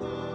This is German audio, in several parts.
Bye.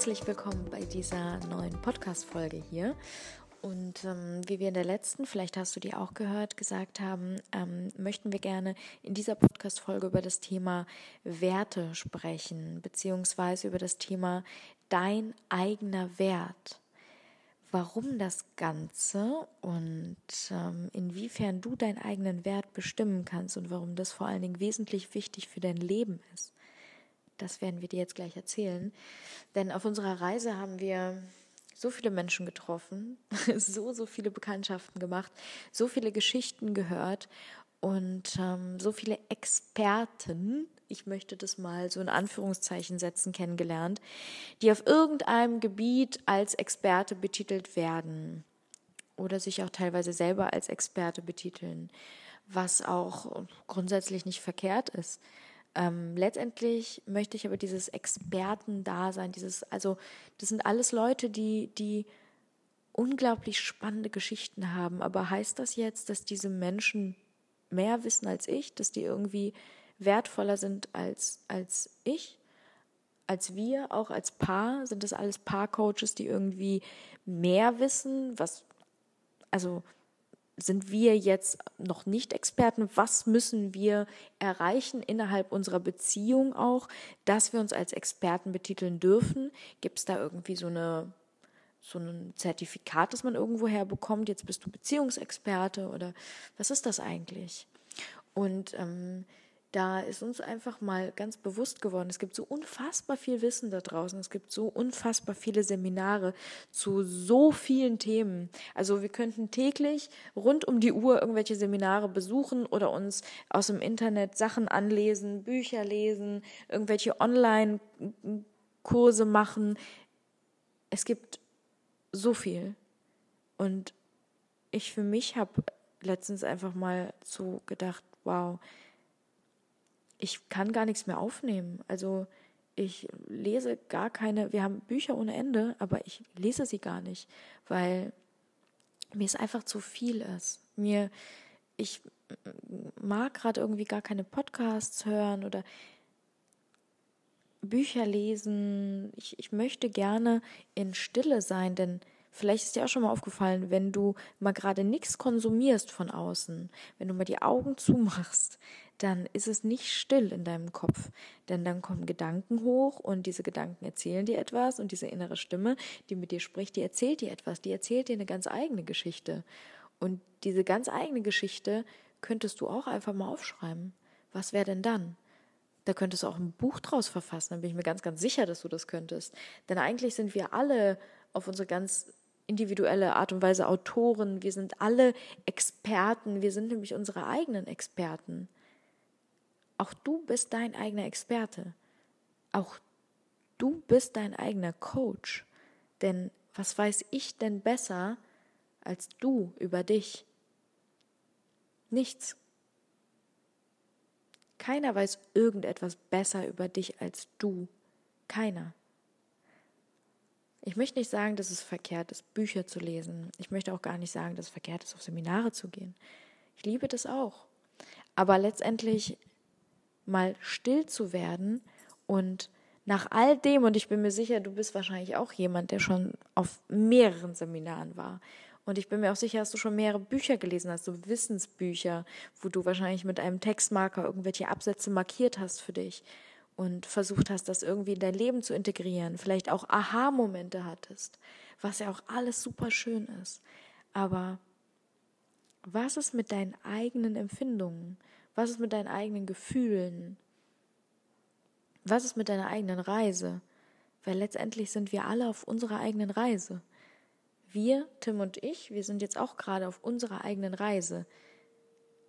Herzlich willkommen bei dieser neuen Podcast-Folge hier. Und ähm, wie wir in der letzten, vielleicht hast du die auch gehört, gesagt haben, ähm, möchten wir gerne in dieser Podcast-Folge über das Thema Werte sprechen, beziehungsweise über das Thema dein eigener Wert. Warum das Ganze und ähm, inwiefern du deinen eigenen Wert bestimmen kannst und warum das vor allen Dingen wesentlich wichtig für dein Leben ist. Das werden wir dir jetzt gleich erzählen. Denn auf unserer Reise haben wir so viele Menschen getroffen, so, so viele Bekanntschaften gemacht, so viele Geschichten gehört und ähm, so viele Experten, ich möchte das mal so in Anführungszeichen setzen, kennengelernt, die auf irgendeinem Gebiet als Experte betitelt werden oder sich auch teilweise selber als Experte betiteln, was auch grundsätzlich nicht verkehrt ist. Ähm, letztendlich möchte ich aber dieses Experten-Dasein, dieses, also das sind alles Leute, die, die unglaublich spannende Geschichten haben. Aber heißt das jetzt, dass diese Menschen mehr wissen als ich, dass die irgendwie wertvoller sind als, als ich, als wir, auch als Paar? Sind das alles Paar-Coaches, die irgendwie mehr wissen? Was, also sind wir jetzt noch nicht Experten? Was müssen wir erreichen innerhalb unserer Beziehung auch, dass wir uns als Experten betiteln dürfen? Gibt es da irgendwie so eine so ein Zertifikat, das man irgendwo herbekommt? Jetzt bist du Beziehungsexperte oder was ist das eigentlich? Und ähm, da ist uns einfach mal ganz bewusst geworden, es gibt so unfassbar viel Wissen da draußen, es gibt so unfassbar viele Seminare zu so vielen Themen. Also wir könnten täglich rund um die Uhr irgendwelche Seminare besuchen oder uns aus dem Internet Sachen anlesen, Bücher lesen, irgendwelche Online-Kurse machen. Es gibt so viel. Und ich für mich habe letztens einfach mal so gedacht, wow, ich kann gar nichts mehr aufnehmen. Also ich lese gar keine, wir haben Bücher ohne Ende, aber ich lese sie gar nicht, weil mir es einfach zu viel ist. Mir, ich mag gerade irgendwie gar keine Podcasts hören oder Bücher lesen. Ich, ich möchte gerne in Stille sein, denn Vielleicht ist dir auch schon mal aufgefallen, wenn du mal gerade nichts konsumierst von außen, wenn du mal die Augen zumachst, dann ist es nicht still in deinem Kopf. Denn dann kommen Gedanken hoch und diese Gedanken erzählen dir etwas und diese innere Stimme, die mit dir spricht, die erzählt dir etwas, die erzählt dir eine ganz eigene Geschichte. Und diese ganz eigene Geschichte könntest du auch einfach mal aufschreiben. Was wäre denn dann? Da könntest du auch ein Buch draus verfassen, dann bin ich mir ganz, ganz sicher, dass du das könntest. Denn eigentlich sind wir alle auf unsere ganz individuelle Art und Weise Autoren, wir sind alle Experten, wir sind nämlich unsere eigenen Experten. Auch du bist dein eigener Experte. Auch du bist dein eigener Coach. Denn was weiß ich denn besser als du über dich? Nichts. Keiner weiß irgendetwas besser über dich als du. Keiner. Ich möchte nicht sagen, dass es verkehrt ist, Bücher zu lesen. Ich möchte auch gar nicht sagen, dass es verkehrt ist, auf Seminare zu gehen. Ich liebe das auch. Aber letztendlich mal still zu werden und nach all dem, und ich bin mir sicher, du bist wahrscheinlich auch jemand, der schon auf mehreren Seminaren war. Und ich bin mir auch sicher, dass du schon mehrere Bücher gelesen hast, so Wissensbücher, wo du wahrscheinlich mit einem Textmarker irgendwelche Absätze markiert hast für dich und versucht hast, das irgendwie in dein Leben zu integrieren, vielleicht auch Aha-Momente hattest, was ja auch alles super schön ist. Aber Was ist mit deinen eigenen Empfindungen? Was ist mit deinen eigenen Gefühlen? Was ist mit deiner eigenen Reise? Weil letztendlich sind wir alle auf unserer eigenen Reise. Wir, Tim und ich, wir sind jetzt auch gerade auf unserer eigenen Reise.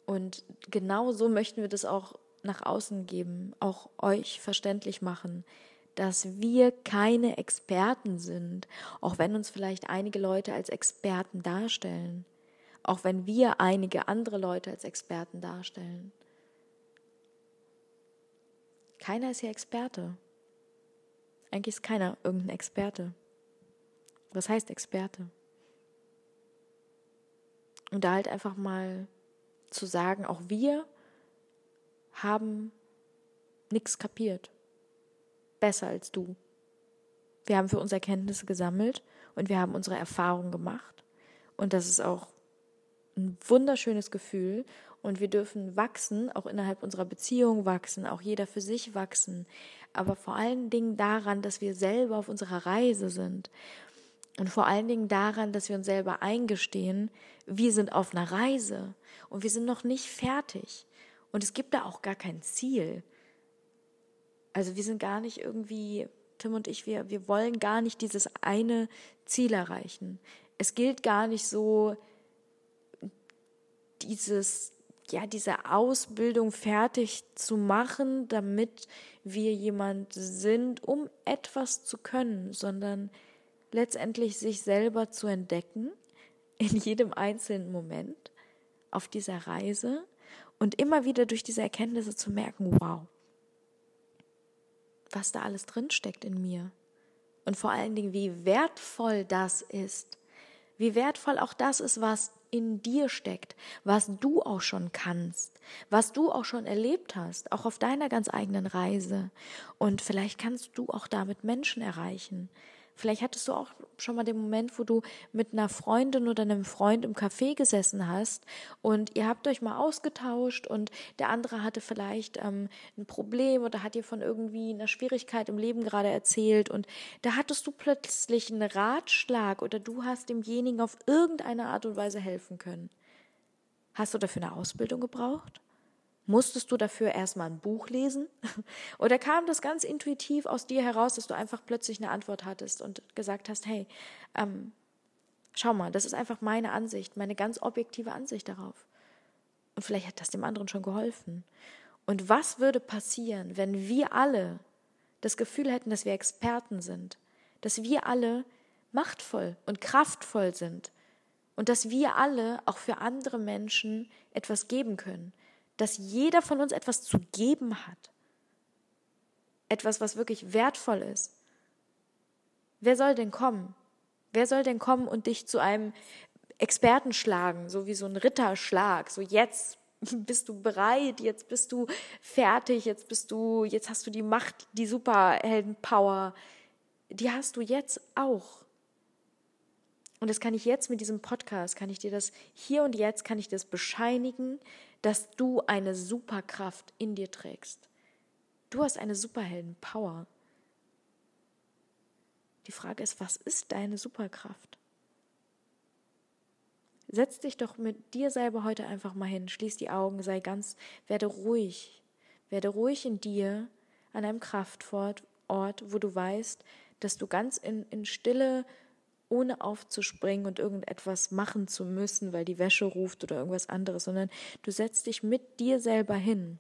Und genau so möchten wir das auch nach außen geben, auch euch verständlich machen, dass wir keine Experten sind, auch wenn uns vielleicht einige Leute als Experten darstellen, auch wenn wir einige andere Leute als Experten darstellen. Keiner ist hier Experte. Eigentlich ist keiner irgendein Experte. Was heißt Experte? Und da halt einfach mal zu sagen, auch wir haben nichts kapiert. Besser als du. Wir haben für uns Erkenntnisse gesammelt und wir haben unsere Erfahrungen gemacht. Und das ist auch ein wunderschönes Gefühl und wir dürfen wachsen, auch innerhalb unserer Beziehung wachsen, auch jeder für sich wachsen, aber vor allen Dingen daran, dass wir selber auf unserer Reise sind und vor allen Dingen daran, dass wir uns selber eingestehen, wir sind auf einer Reise und wir sind noch nicht fertig und es gibt da auch gar kein Ziel. Also wir sind gar nicht irgendwie, Tim und ich, wir, wir wollen gar nicht dieses eine Ziel erreichen. Es gilt gar nicht so, dieses ja, diese Ausbildung fertig zu machen, damit wir jemand sind, um etwas zu können, sondern letztendlich sich selber zu entdecken in jedem einzelnen Moment auf dieser Reise und immer wieder durch diese Erkenntnisse zu merken, wow, was da alles drinsteckt in mir. Und vor allen Dingen, wie wertvoll das ist. Wie wertvoll auch das ist, was in dir steckt, was du auch schon kannst, was du auch schon erlebt hast, auch auf deiner ganz eigenen Reise. Und vielleicht kannst du auch damit Menschen erreichen. Vielleicht hattest du auch schon mal den Moment, wo du mit einer Freundin oder einem Freund im Café gesessen hast und ihr habt euch mal ausgetauscht und der andere hatte vielleicht ähm, ein Problem oder hat dir von irgendwie einer Schwierigkeit im Leben gerade erzählt und da hattest du plötzlich einen Ratschlag oder du hast demjenigen auf irgendeine Art und Weise helfen können. Hast du dafür eine Ausbildung gebraucht? Musstest du dafür erstmal ein Buch lesen? Oder kam das ganz intuitiv aus dir heraus, dass du einfach plötzlich eine Antwort hattest und gesagt hast, hey, ähm, schau mal, das ist einfach meine Ansicht, meine ganz objektive Ansicht darauf. Und vielleicht hat das dem anderen schon geholfen. Und was würde passieren, wenn wir alle das Gefühl hätten, dass wir Experten sind, dass wir alle machtvoll und kraftvoll sind und dass wir alle auch für andere Menschen etwas geben können, dass jeder von uns etwas zu geben hat. Etwas, was wirklich wertvoll ist. Wer soll denn kommen? Wer soll denn kommen und dich zu einem Experten schlagen, so wie so ein Ritterschlag, so jetzt bist du bereit, jetzt bist du fertig, jetzt bist du, jetzt hast du die Macht, die Superheldenpower, die hast du jetzt auch. Und das kann ich jetzt mit diesem Podcast, kann ich dir das hier und jetzt, kann ich das bescheinigen, dass du eine Superkraft in dir trägst. Du hast eine Superhelden-Power. Die Frage ist, was ist deine Superkraft? Setz dich doch mit dir selber heute einfach mal hin, schließ die Augen, sei ganz, werde ruhig, werde ruhig in dir an einem Kraftort, wo du weißt, dass du ganz in, in Stille ohne aufzuspringen und irgendetwas machen zu müssen, weil die Wäsche ruft oder irgendwas anderes, sondern du setzt dich mit dir selber hin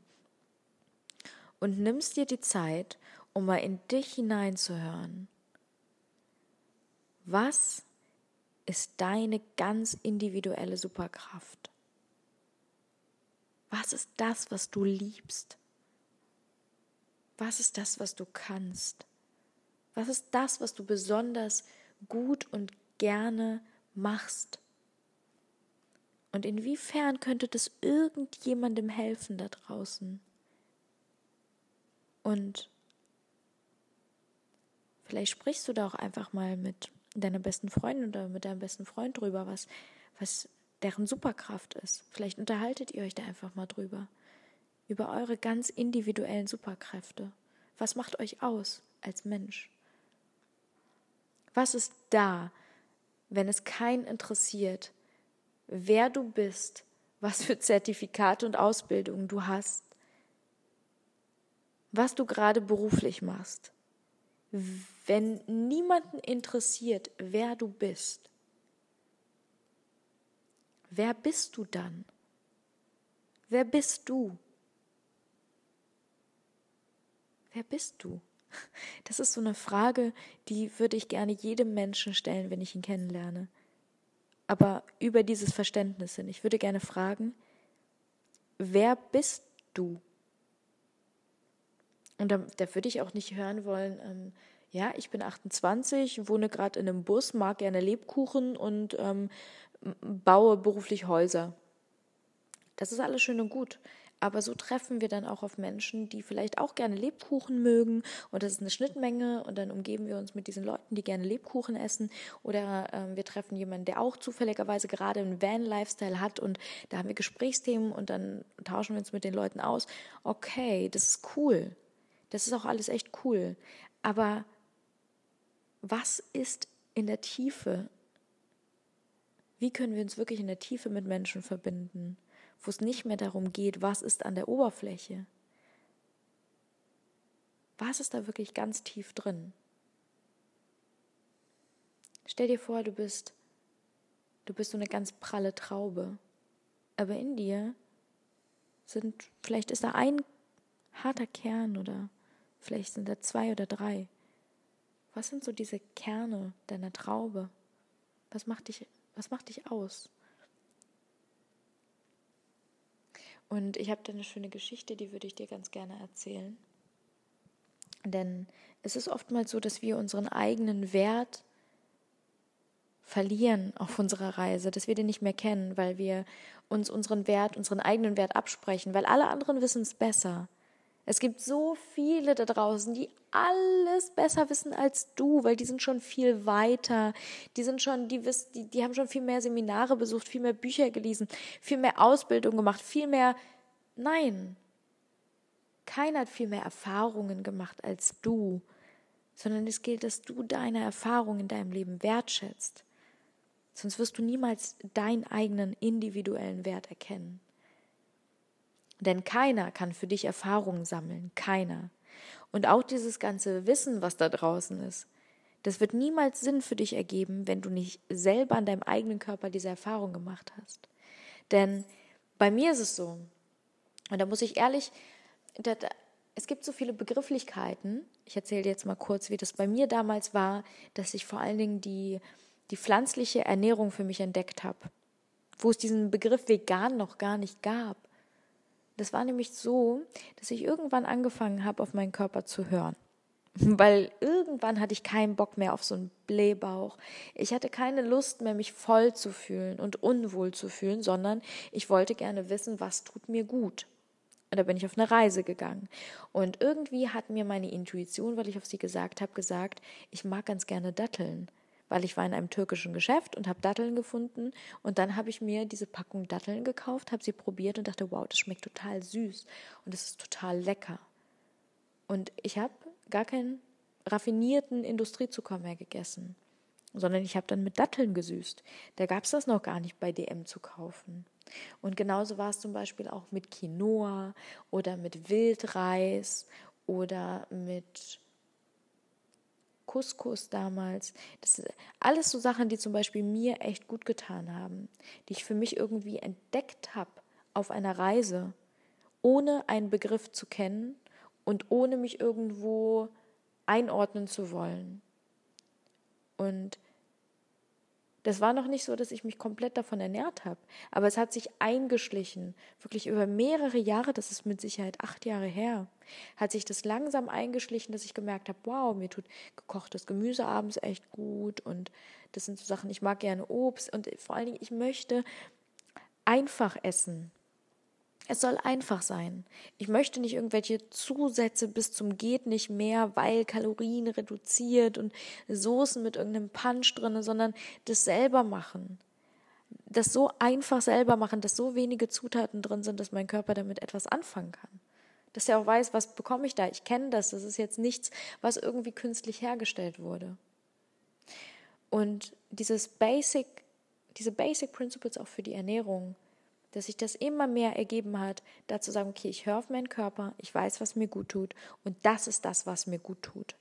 und nimmst dir die Zeit, um mal in dich hineinzuhören. Was ist deine ganz individuelle Superkraft? Was ist das, was du liebst? Was ist das, was du kannst? Was ist das, was du besonders gut und gerne machst. Und inwiefern könnte das irgendjemandem helfen da draußen? Und vielleicht sprichst du da auch einfach mal mit deiner besten Freundin oder mit deinem besten Freund drüber, was, was deren Superkraft ist. Vielleicht unterhaltet ihr euch da einfach mal drüber. Über eure ganz individuellen Superkräfte. Was macht euch aus als Mensch? Was ist da, wenn es keinen interessiert, wer du bist, was für Zertifikate und Ausbildungen du hast, was du gerade beruflich machst, wenn niemanden interessiert, wer du bist, wer bist du dann? Wer bist du? Wer bist du? Das ist so eine Frage, die würde ich gerne jedem Menschen stellen, wenn ich ihn kennenlerne. Aber über dieses Verständnis hin. Ich würde gerne fragen, wer bist du? Und da, da würde ich auch nicht hören wollen, ähm, ja, ich bin 28, wohne gerade in einem Bus, mag gerne Lebkuchen und ähm, baue beruflich Häuser. Das ist alles schön und gut. Aber so treffen wir dann auch auf Menschen, die vielleicht auch gerne Lebkuchen mögen und das ist eine Schnittmenge und dann umgeben wir uns mit diesen Leuten, die gerne Lebkuchen essen oder ähm, wir treffen jemanden, der auch zufälligerweise gerade einen Van-Lifestyle hat und da haben wir Gesprächsthemen und dann tauschen wir uns mit den Leuten aus. Okay, das ist cool. Das ist auch alles echt cool. Aber was ist in der Tiefe? Wie können wir uns wirklich in der Tiefe mit Menschen verbinden? Wo es nicht mehr darum geht, was ist an der Oberfläche. Was ist da wirklich ganz tief drin? Stell dir vor, du bist du bist so eine ganz pralle Traube, aber in dir sind vielleicht ist da ein harter Kern oder vielleicht sind da zwei oder drei. Was sind so diese Kerne deiner Traube? Was macht dich was macht dich aus? Und ich habe da eine schöne Geschichte, die würde ich dir ganz gerne erzählen. Denn es ist oftmals so, dass wir unseren eigenen Wert verlieren auf unserer Reise, dass wir den nicht mehr kennen, weil wir uns unseren Wert, unseren eigenen Wert absprechen, weil alle anderen wissen es besser. Es gibt so viele da draußen, die alles besser wissen als du, weil die sind schon viel weiter. Die sind schon, die wissen, die, die haben schon viel mehr Seminare besucht, viel mehr Bücher gelesen, viel mehr Ausbildung gemacht, viel mehr. Nein. Keiner hat viel mehr Erfahrungen gemacht als du, sondern es gilt, dass du deine Erfahrungen in deinem Leben wertschätzt. Sonst wirst du niemals deinen eigenen individuellen Wert erkennen. Denn keiner kann für dich Erfahrungen sammeln, keiner. Und auch dieses ganze Wissen, was da draußen ist, das wird niemals Sinn für dich ergeben, wenn du nicht selber an deinem eigenen Körper diese Erfahrung gemacht hast. Denn bei mir ist es so, und da muss ich ehrlich, da, da, es gibt so viele Begrifflichkeiten. Ich erzähle dir jetzt mal kurz, wie das bei mir damals war, dass ich vor allen Dingen die, die pflanzliche Ernährung für mich entdeckt habe, wo es diesen Begriff vegan noch gar nicht gab. Das war nämlich so, dass ich irgendwann angefangen habe, auf meinen Körper zu hören. Weil irgendwann hatte ich keinen Bock mehr auf so einen Blähbauch. Ich hatte keine Lust mehr, mich voll zu fühlen und unwohl zu fühlen, sondern ich wollte gerne wissen, was tut mir gut. Und da bin ich auf eine Reise gegangen. Und irgendwie hat mir meine Intuition, weil ich auf sie gesagt habe, gesagt, ich mag ganz gerne Datteln weil ich war in einem türkischen Geschäft und habe Datteln gefunden und dann habe ich mir diese Packung Datteln gekauft, habe sie probiert und dachte, wow, das schmeckt total süß und es ist total lecker. Und ich habe gar keinen raffinierten Industriezucker mehr gegessen, sondern ich habe dann mit Datteln gesüßt. Da gab es das noch gar nicht bei DM zu kaufen. Und genauso war es zum Beispiel auch mit Quinoa oder mit Wildreis oder mit Couscous damals. Das sind alles so Sachen, die zum Beispiel mir echt gut getan haben, die ich für mich irgendwie entdeckt habe auf einer Reise, ohne einen Begriff zu kennen und ohne mich irgendwo einordnen zu wollen. Und das war noch nicht so, dass ich mich komplett davon ernährt habe, aber es hat sich eingeschlichen, wirklich über mehrere Jahre, das ist mit Sicherheit acht Jahre her, hat sich das langsam eingeschlichen, dass ich gemerkt habe, wow, mir tut gekochtes Gemüse abends echt gut und das sind so Sachen, ich mag gerne Obst und vor allen Dingen, ich möchte einfach essen. Es soll einfach sein. Ich möchte nicht irgendwelche Zusätze bis zum geht nicht mehr, weil Kalorien reduziert und Soßen mit irgendeinem Punch drin, sondern das selber machen. Das so einfach selber machen, dass so wenige Zutaten drin sind, dass mein Körper damit etwas anfangen kann. Dass er auch weiß, was bekomme ich da. Ich kenne das. Das ist jetzt nichts, was irgendwie künstlich hergestellt wurde. Und dieses Basic diese Basic Principles auch für die Ernährung, dass sich das immer mehr ergeben hat, dazu sagen, okay, ich höre auf meinen Körper, ich weiß, was mir gut tut und das ist das, was mir gut tut.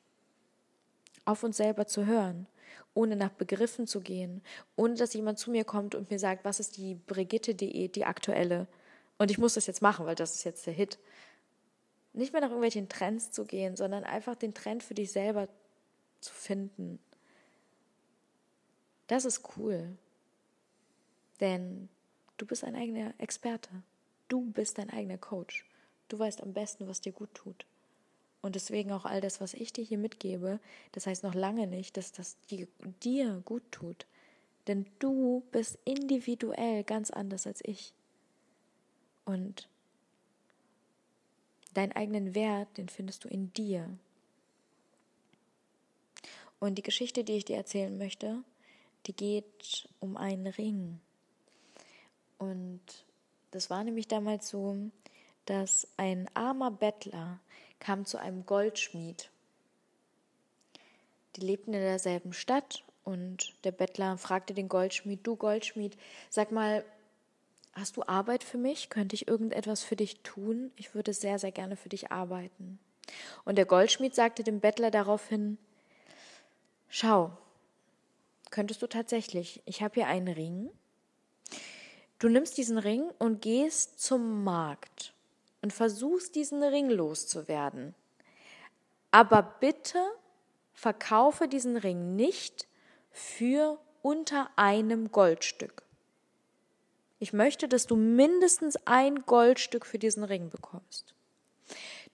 Auf uns selber zu hören, ohne nach Begriffen zu gehen, ohne dass jemand zu mir kommt und mir sagt, was ist die Brigitte-Diät, die aktuelle. Und ich muss das jetzt machen, weil das ist jetzt der Hit. Nicht mehr nach irgendwelchen Trends zu gehen, sondern einfach den Trend für dich selber zu finden. Das ist cool. Denn du bist ein eigener Experte. Du bist dein eigener Coach. Du weißt am besten, was dir gut tut. Und deswegen auch all das, was ich dir hier mitgebe, das heißt noch lange nicht, dass das dir gut tut. Denn du bist individuell ganz anders als ich. Und deinen eigenen Wert, den findest du in dir. Und die Geschichte, die ich dir erzählen möchte, die geht um einen Ring. Und das war nämlich damals so, dass ein armer Bettler kam zu einem Goldschmied. Die lebten in derselben Stadt und der Bettler fragte den Goldschmied, du Goldschmied, sag mal, hast du Arbeit für mich? Könnte ich irgendetwas für dich tun? Ich würde sehr, sehr gerne für dich arbeiten. Und der Goldschmied sagte dem Bettler daraufhin, schau, könntest du tatsächlich, ich habe hier einen Ring. Du nimmst diesen Ring und gehst zum Markt und versuchst diesen Ring loszuwerden. Aber bitte verkaufe diesen Ring nicht für unter einem Goldstück. Ich möchte, dass du mindestens ein Goldstück für diesen Ring bekommst.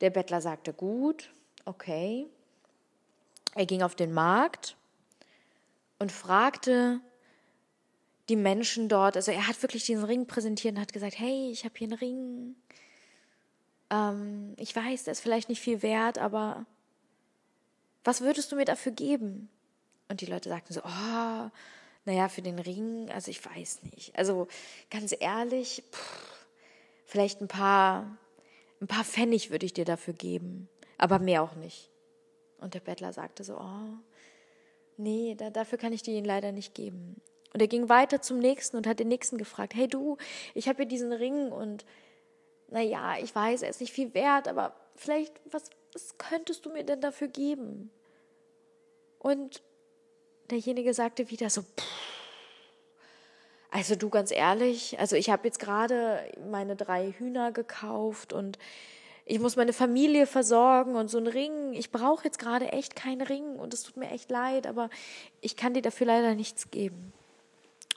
Der Bettler sagte, gut, okay. Er ging auf den Markt und fragte die Menschen dort, also er hat wirklich diesen Ring präsentiert und hat gesagt, hey, ich habe hier einen Ring. Ähm, ich weiß, der ist vielleicht nicht viel wert, aber was würdest du mir dafür geben? Und die Leute sagten so, oh, naja, für den Ring, also ich weiß nicht. Also ganz ehrlich, pff, vielleicht ein paar, ein paar Pfennig würde ich dir dafür geben, aber mehr auch nicht. Und der Bettler sagte so, oh, nee, da, dafür kann ich dir ihn leider nicht geben. Und er ging weiter zum nächsten und hat den nächsten gefragt, hey du, ich habe hier diesen Ring und naja, ich weiß, er ist nicht viel wert, aber vielleicht, was, was könntest du mir denn dafür geben? Und derjenige sagte wieder so, pff, also du ganz ehrlich, also ich habe jetzt gerade meine drei Hühner gekauft und ich muss meine Familie versorgen und so ein Ring. Ich brauche jetzt gerade echt keinen Ring und es tut mir echt leid, aber ich kann dir dafür leider nichts geben.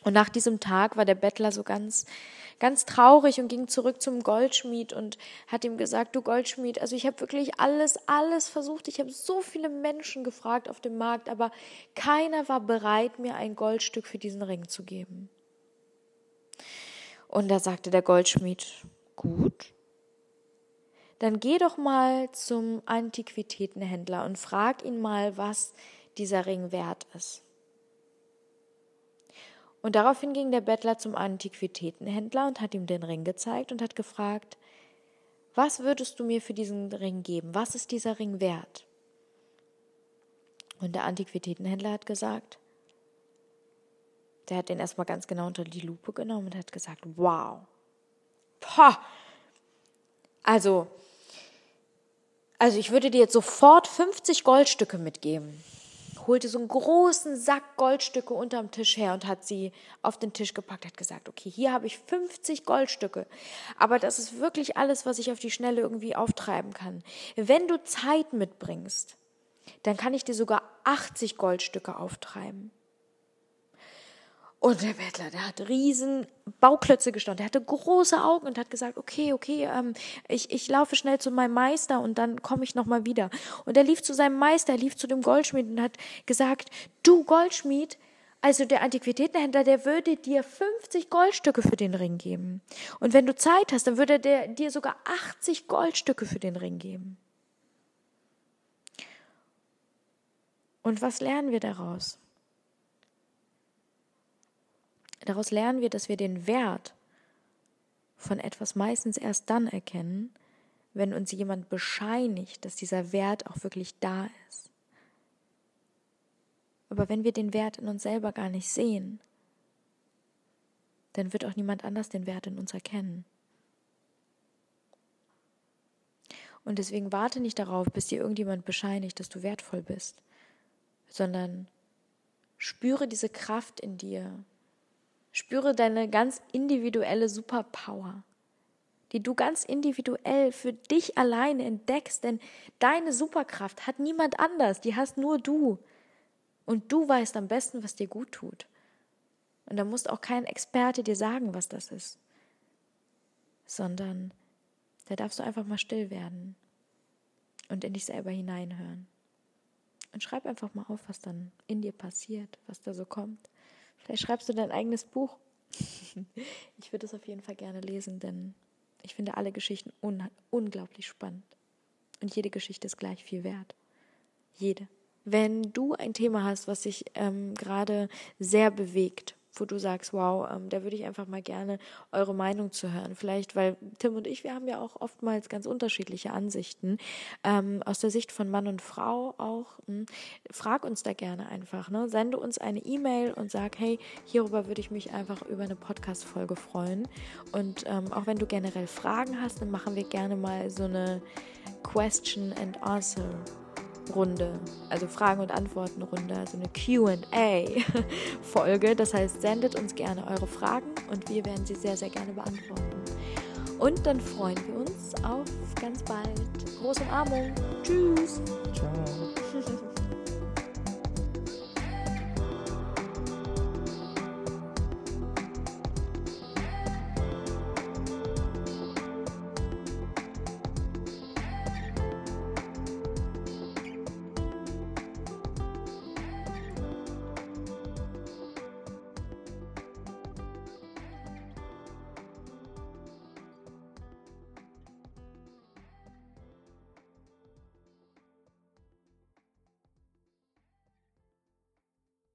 Und nach diesem Tag war der Bettler so ganz, ganz traurig und ging zurück zum Goldschmied und hat ihm gesagt, du Goldschmied, also ich habe wirklich alles, alles versucht. Ich habe so viele Menschen gefragt auf dem Markt, aber keiner war bereit, mir ein Goldstück für diesen Ring zu geben. Und da sagte der Goldschmied, gut, dann geh doch mal zum Antiquitätenhändler und frag ihn mal, was dieser Ring wert ist. Und daraufhin ging der Bettler zum Antiquitätenhändler und hat ihm den Ring gezeigt und hat gefragt, was würdest du mir für diesen Ring geben? Was ist dieser Ring wert? Und der Antiquitätenhändler hat gesagt, der hat den erstmal ganz genau unter die Lupe genommen und hat gesagt, wow, Pah. also also ich würde dir jetzt sofort 50 Goldstücke mitgeben. Holte so einen großen Sack Goldstücke unterm Tisch her und hat sie auf den Tisch gepackt, hat gesagt, okay, hier habe ich 50 Goldstücke. Aber das ist wirklich alles, was ich auf die Schnelle irgendwie auftreiben kann. Wenn du Zeit mitbringst, dann kann ich dir sogar 80 Goldstücke auftreiben. Und der Bettler, der hat riesen Bauklötze gestanden. Der hatte große Augen und hat gesagt, okay, okay, ähm, ich, ich laufe schnell zu meinem Meister und dann komme ich nochmal wieder. Und er lief zu seinem Meister, er lief zu dem Goldschmied und hat gesagt, du Goldschmied, also der Antiquitätenhändler, der würde dir 50 Goldstücke für den Ring geben. Und wenn du Zeit hast, dann würde der dir sogar 80 Goldstücke für den Ring geben. Und was lernen wir daraus? Daraus lernen wir, dass wir den Wert von etwas meistens erst dann erkennen, wenn uns jemand bescheinigt, dass dieser Wert auch wirklich da ist. Aber wenn wir den Wert in uns selber gar nicht sehen, dann wird auch niemand anders den Wert in uns erkennen. Und deswegen warte nicht darauf, bis dir irgendjemand bescheinigt, dass du wertvoll bist, sondern spüre diese Kraft in dir. Spüre deine ganz individuelle Superpower, die du ganz individuell für dich alleine entdeckst, denn deine Superkraft hat niemand anders, die hast nur du. Und du weißt am besten, was dir gut tut. Und da muss auch kein Experte dir sagen, was das ist, sondern da darfst du einfach mal still werden und in dich selber hineinhören. Und schreib einfach mal auf, was dann in dir passiert, was da so kommt. Vielleicht schreibst du dein eigenes Buch. ich würde es auf jeden Fall gerne lesen, denn ich finde alle Geschichten un unglaublich spannend. Und jede Geschichte ist gleich viel wert. Jede. Wenn du ein Thema hast, was dich ähm, gerade sehr bewegt, wo du sagst, wow, ähm, da würde ich einfach mal gerne eure Meinung zu hören. Vielleicht, weil Tim und ich, wir haben ja auch oftmals ganz unterschiedliche Ansichten. Ähm, aus der Sicht von Mann und Frau auch. Mh, hm, frag uns da gerne einfach. Ne? Sende uns eine E-Mail und sag, hey, hierüber würde ich mich einfach über eine Podcast-Folge freuen. Und ähm, auch wenn du generell Fragen hast, dann machen wir gerne mal so eine Question and Answer Runde, also Fragen- und Antworten-Runde, also eine QA-Folge. Das heißt, sendet uns gerne eure Fragen und wir werden sie sehr, sehr gerne beantworten. Und dann freuen wir uns auf ganz bald. Große Umarmung. Tschüss. Ciao.